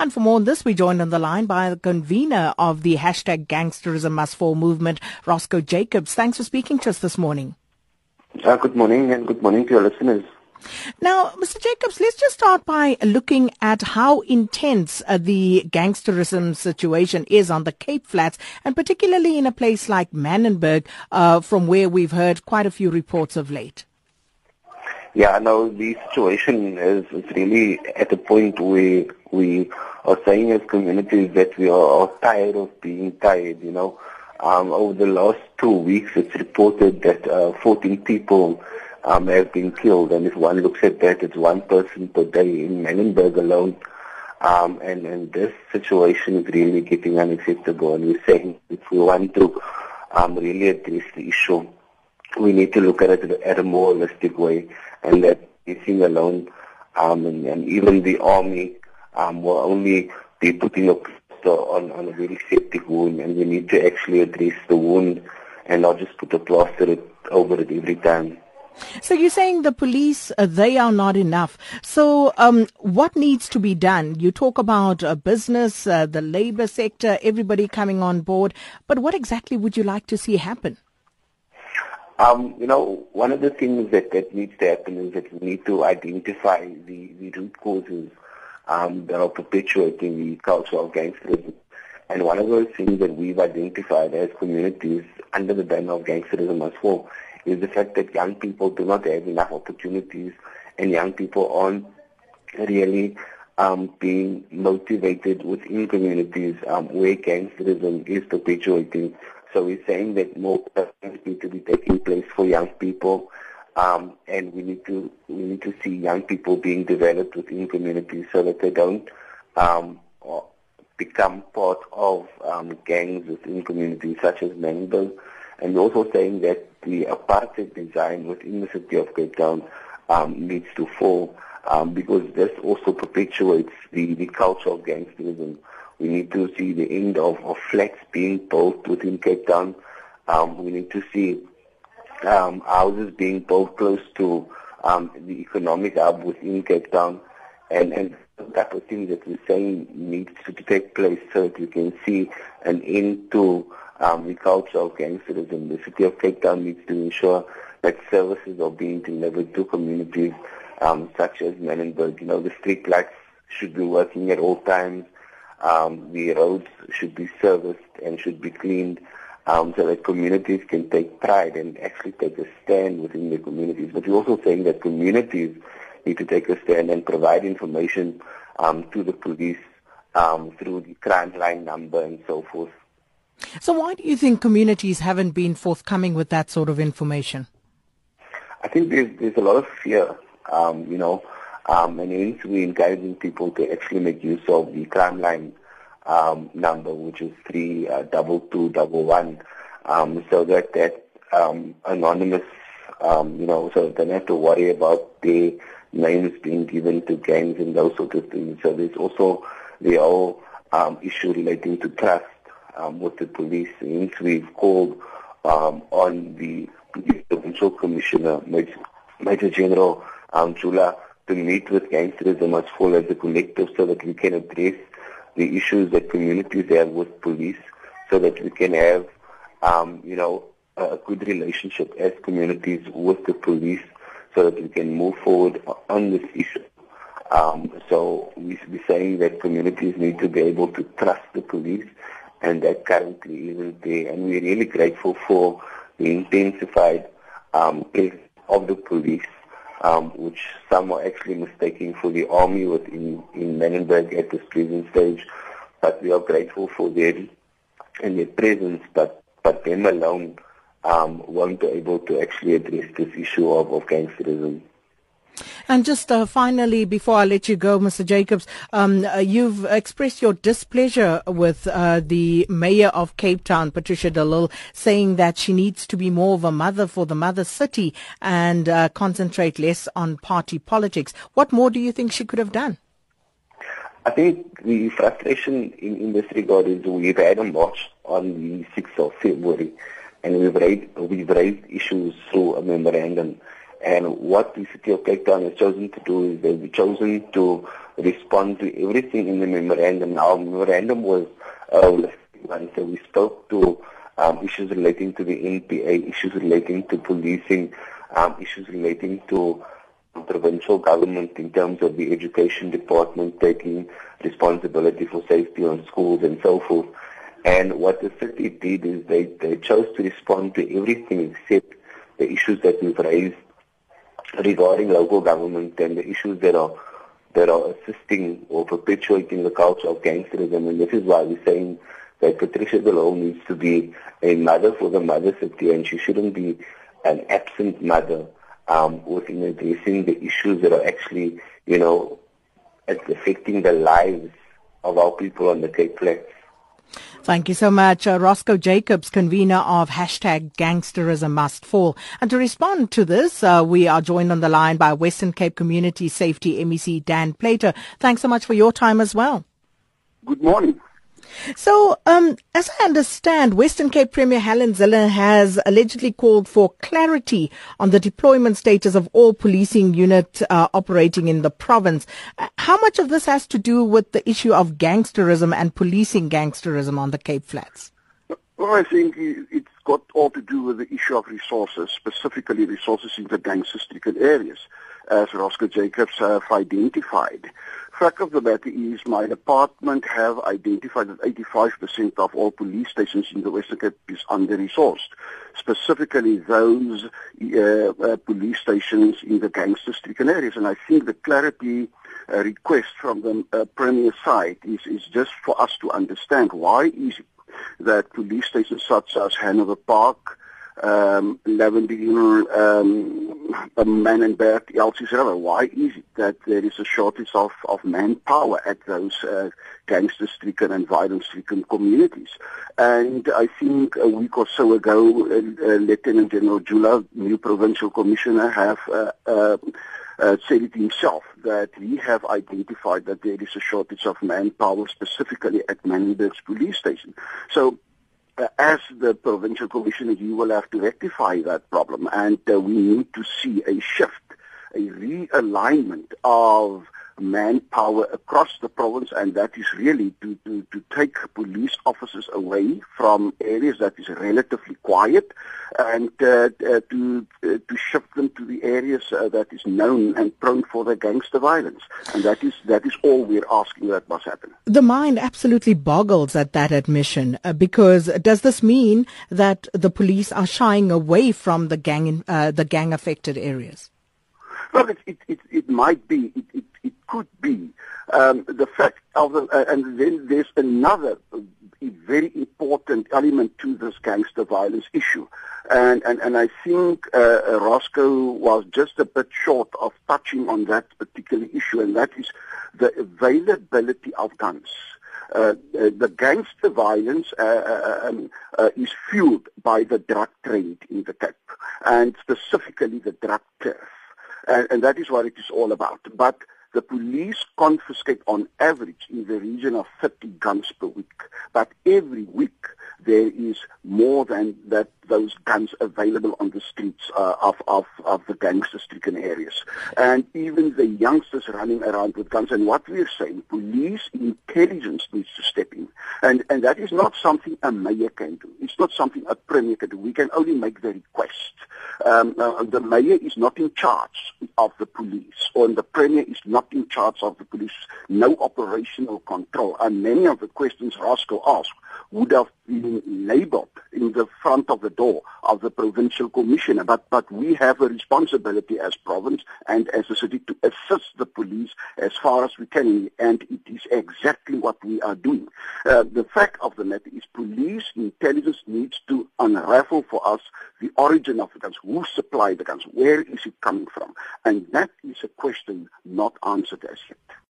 And for more on this, we joined on the line by the convener of the hashtag Gangsterism Must Fall movement, Roscoe Jacobs. Thanks for speaking to us this morning. Uh, good morning and good morning to your listeners. Now, Mr. Jacobs, let's just start by looking at how intense uh, the gangsterism situation is on the Cape Flats, and particularly in a place like Manenberg, uh, from where we've heard quite a few reports of late. Yeah, now the situation is, really at a point where we are saying as communities that we are, tired of being tired, you know. Um, over the last two weeks, it's reported that uh, 14 people um, have been killed, and if one looks at that, it's one person per day in Manenberg alone. Um, and, and this situation is really getting unacceptable, and we're saying if we want to um, really address the issue, we need to look at it at a more holistic way and that facing alone um, and, and even the army um, will only be putting a plaster on, on a very septic wound and we need to actually address the wound and not just put a plaster it, over it every time. So you're saying the police, uh, they are not enough. So um, what needs to be done? You talk about uh, business, uh, the labor sector, everybody coming on board, but what exactly would you like to see happen? Um, you know, one of the things that, that needs to happen is that we need to identify the, the root causes um, that are perpetuating the culture of gangsterism. And one of those things that we've identified as communities under the banner of gangsterism as well is the fact that young people do not have enough opportunities and young people aren't really um, being motivated within communities um, where gangsterism is perpetuating. So we're saying that more things need to be taking place for young people, um, and we need to we need to see young people being developed within communities so that they don't um, become part of um, gangs within communities such as Mango. And we're also saying that the apartheid design within the city of Cape Town um, needs to fall um, because this also perpetuates the, the culture of gangsterism. We need to see the end of, of flats being built within Cape Town. Um, we need to see um, houses being built close to um, the economic hub within Cape Town. And, and type of thing that we're saying needs to take place so that we can see an end to um, the culture of gangsterism. The city of Cape Town needs to ensure that services are being delivered to communities um, such as Manenberg. You know, the street lights should be working at all times um, the roads should be serviced and should be cleaned um, so that communities can take pride and actually take a stand within their communities. But we're also saying that communities need to take a stand and provide information um, to the police um, through the crime line number and so forth. So why do you think communities haven't been forthcoming with that sort of information? I think there's, there's a lot of fear, um, you know, um, and hence we're encouraging people to actually make use of the crime line um, number, which is three uh, um, so that that um, anonymous, um, you know, so they don't have to worry about their names being given to gangs and those sort of things. So there's also the whole um, issue relating to trust um, with the police. Hence we've called um, on the provincial commissioner, Major, Major General um, Jula to meet with Gangsterism Must Fall as a collective so that we can address the issues that communities have with police so that we can have, um, you know, a good relationship as communities with the police so that we can move forward on this issue. Um, so we, we're saying that communities need to be able to trust the police and that currently isn't there. And we're really grateful for the intensified um, of the police um, which some are actually mistaking for the army within in Manenberg at this present stage. But we are grateful for them and their presence, but, but them alone um, won't be able to actually address this issue of, of gangsterism. And just uh, finally, before I let you go, Mr. Jacobs, um, uh, you've expressed your displeasure with uh, the mayor of Cape Town, Patricia de Lille, saying that she needs to be more of a mother for the mother city and uh, concentrate less on party politics. What more do you think she could have done? I think the frustration in, in this regard is we've had a march on the 6th of February and we've raised, we've raised issues through a memorandum And what the city of Cape Town has chosen to do is they've chosen to respond to everything in the memorandum. Our memorandum was uh, so we spoke to um, issues relating to the NPA, issues relating to policing, um, issues relating to provincial government in terms of the education department taking responsibility for safety on schools and so forth. And what the city did is they, they chose to respond to everything except the issues that we've raised regarding local government and the issues that are that are assisting or perpetuating the culture of gangsterism. And this is why we're saying that Patricia de Lille needs to be a mother for the mother city and she shouldn't be an absent mother um, within addressing the issues that are actually, you know, affecting the lives of our people on the Cape Flats. Thank you so much. Uh, Roscoe Jacobs, convener of hashtag gangsterism must fall. And to respond to this, uh, we are joined on the line by Western Cape Community Safety MEC Dan Plato. Thanks so much for your time as well. Good morning. So, um, as I understand, Western Cape Premier Helen Zille has allegedly called for clarity on the deployment status of all policing units uh, operating in the province. Uh, how much of this has to do with the issue of gangsterism and policing gangsterism on the Cape Flats? Well, I think it's got all to do with the issue of resources, specifically resources in the gangster-stricken areas, as Roscoe Jacobs have identified fact of the matter is my department have identified that 85% of all police stations in the Western Cape is under-resourced, specifically those uh, uh, police stations in the gangster-stricken areas. And I think the clarity uh, request from the uh, Premier side is, is just for us to understand why is it that police stations such as Hanover Park, um, Lavender Hill, um, Manenberg, Elsies River. Why is it that there is a shortage of, of manpower at those uh, gangster-stricken and violence-stricken communities? And I think a week or so ago, uh, uh, Lieutenant General Jula, new provincial commissioner, have uh, uh, uh, said it himself that he have identified that there is a shortage of manpower specifically at Manenberg's police station. So uh, as the provincial commissioner, you will have to rectify that problem, and uh, we need to see a shift, a realignment of manpower across the province, and that is really to, to, to take police officers away from areas that is relatively quiet and uh, uh, to uh, to shift them to the areas uh, that is known and prone for the gangster violence. And that is that is all we're asking that must happen. The mind absolutely boggles at that admission uh, because does this mean that the police are shying away from the gang uh, the gang affected areas? Well, it, it, it, it might be. It, it, it could be um, the fact of the, uh, and then there's another very important element to this gangster violence issue. And, and, and I think uh, uh, Roscoe was just a bit short of touching on that particular issue, and that is the availability of guns. Uh, uh the gangster violence uh, uh, um, uh, is fueled by the drug trade in the Cape, and specifically the drug turf and, and that is what it is all about. But the police confiscate on average in the region of 30 guns per week. But every week there is more than that those guns available on the streets uh, of, of, of the gangster-stricken areas. And even the youngsters running around with guns. And what we're saying, police intelligence needs to step in. And, and that is not something a mayor can do. It's not something a premier can do. We can only make the request. Um, uh, the mayor is not in charge of the police, or the premier is not in charge of the police. No operational control. And many of the questions Roscoe asked would have been labeled in the front of the door of the provincial commissioner. But, but we have a responsibility as province and as a city to assist the police as far as we can. And it is exactly what we are doing. Uh, the fact of the matter is police intelligence needs to unravel for us the origin of the guns. Who supplied the guns? Where is it coming from? And that is a question not answered as yet.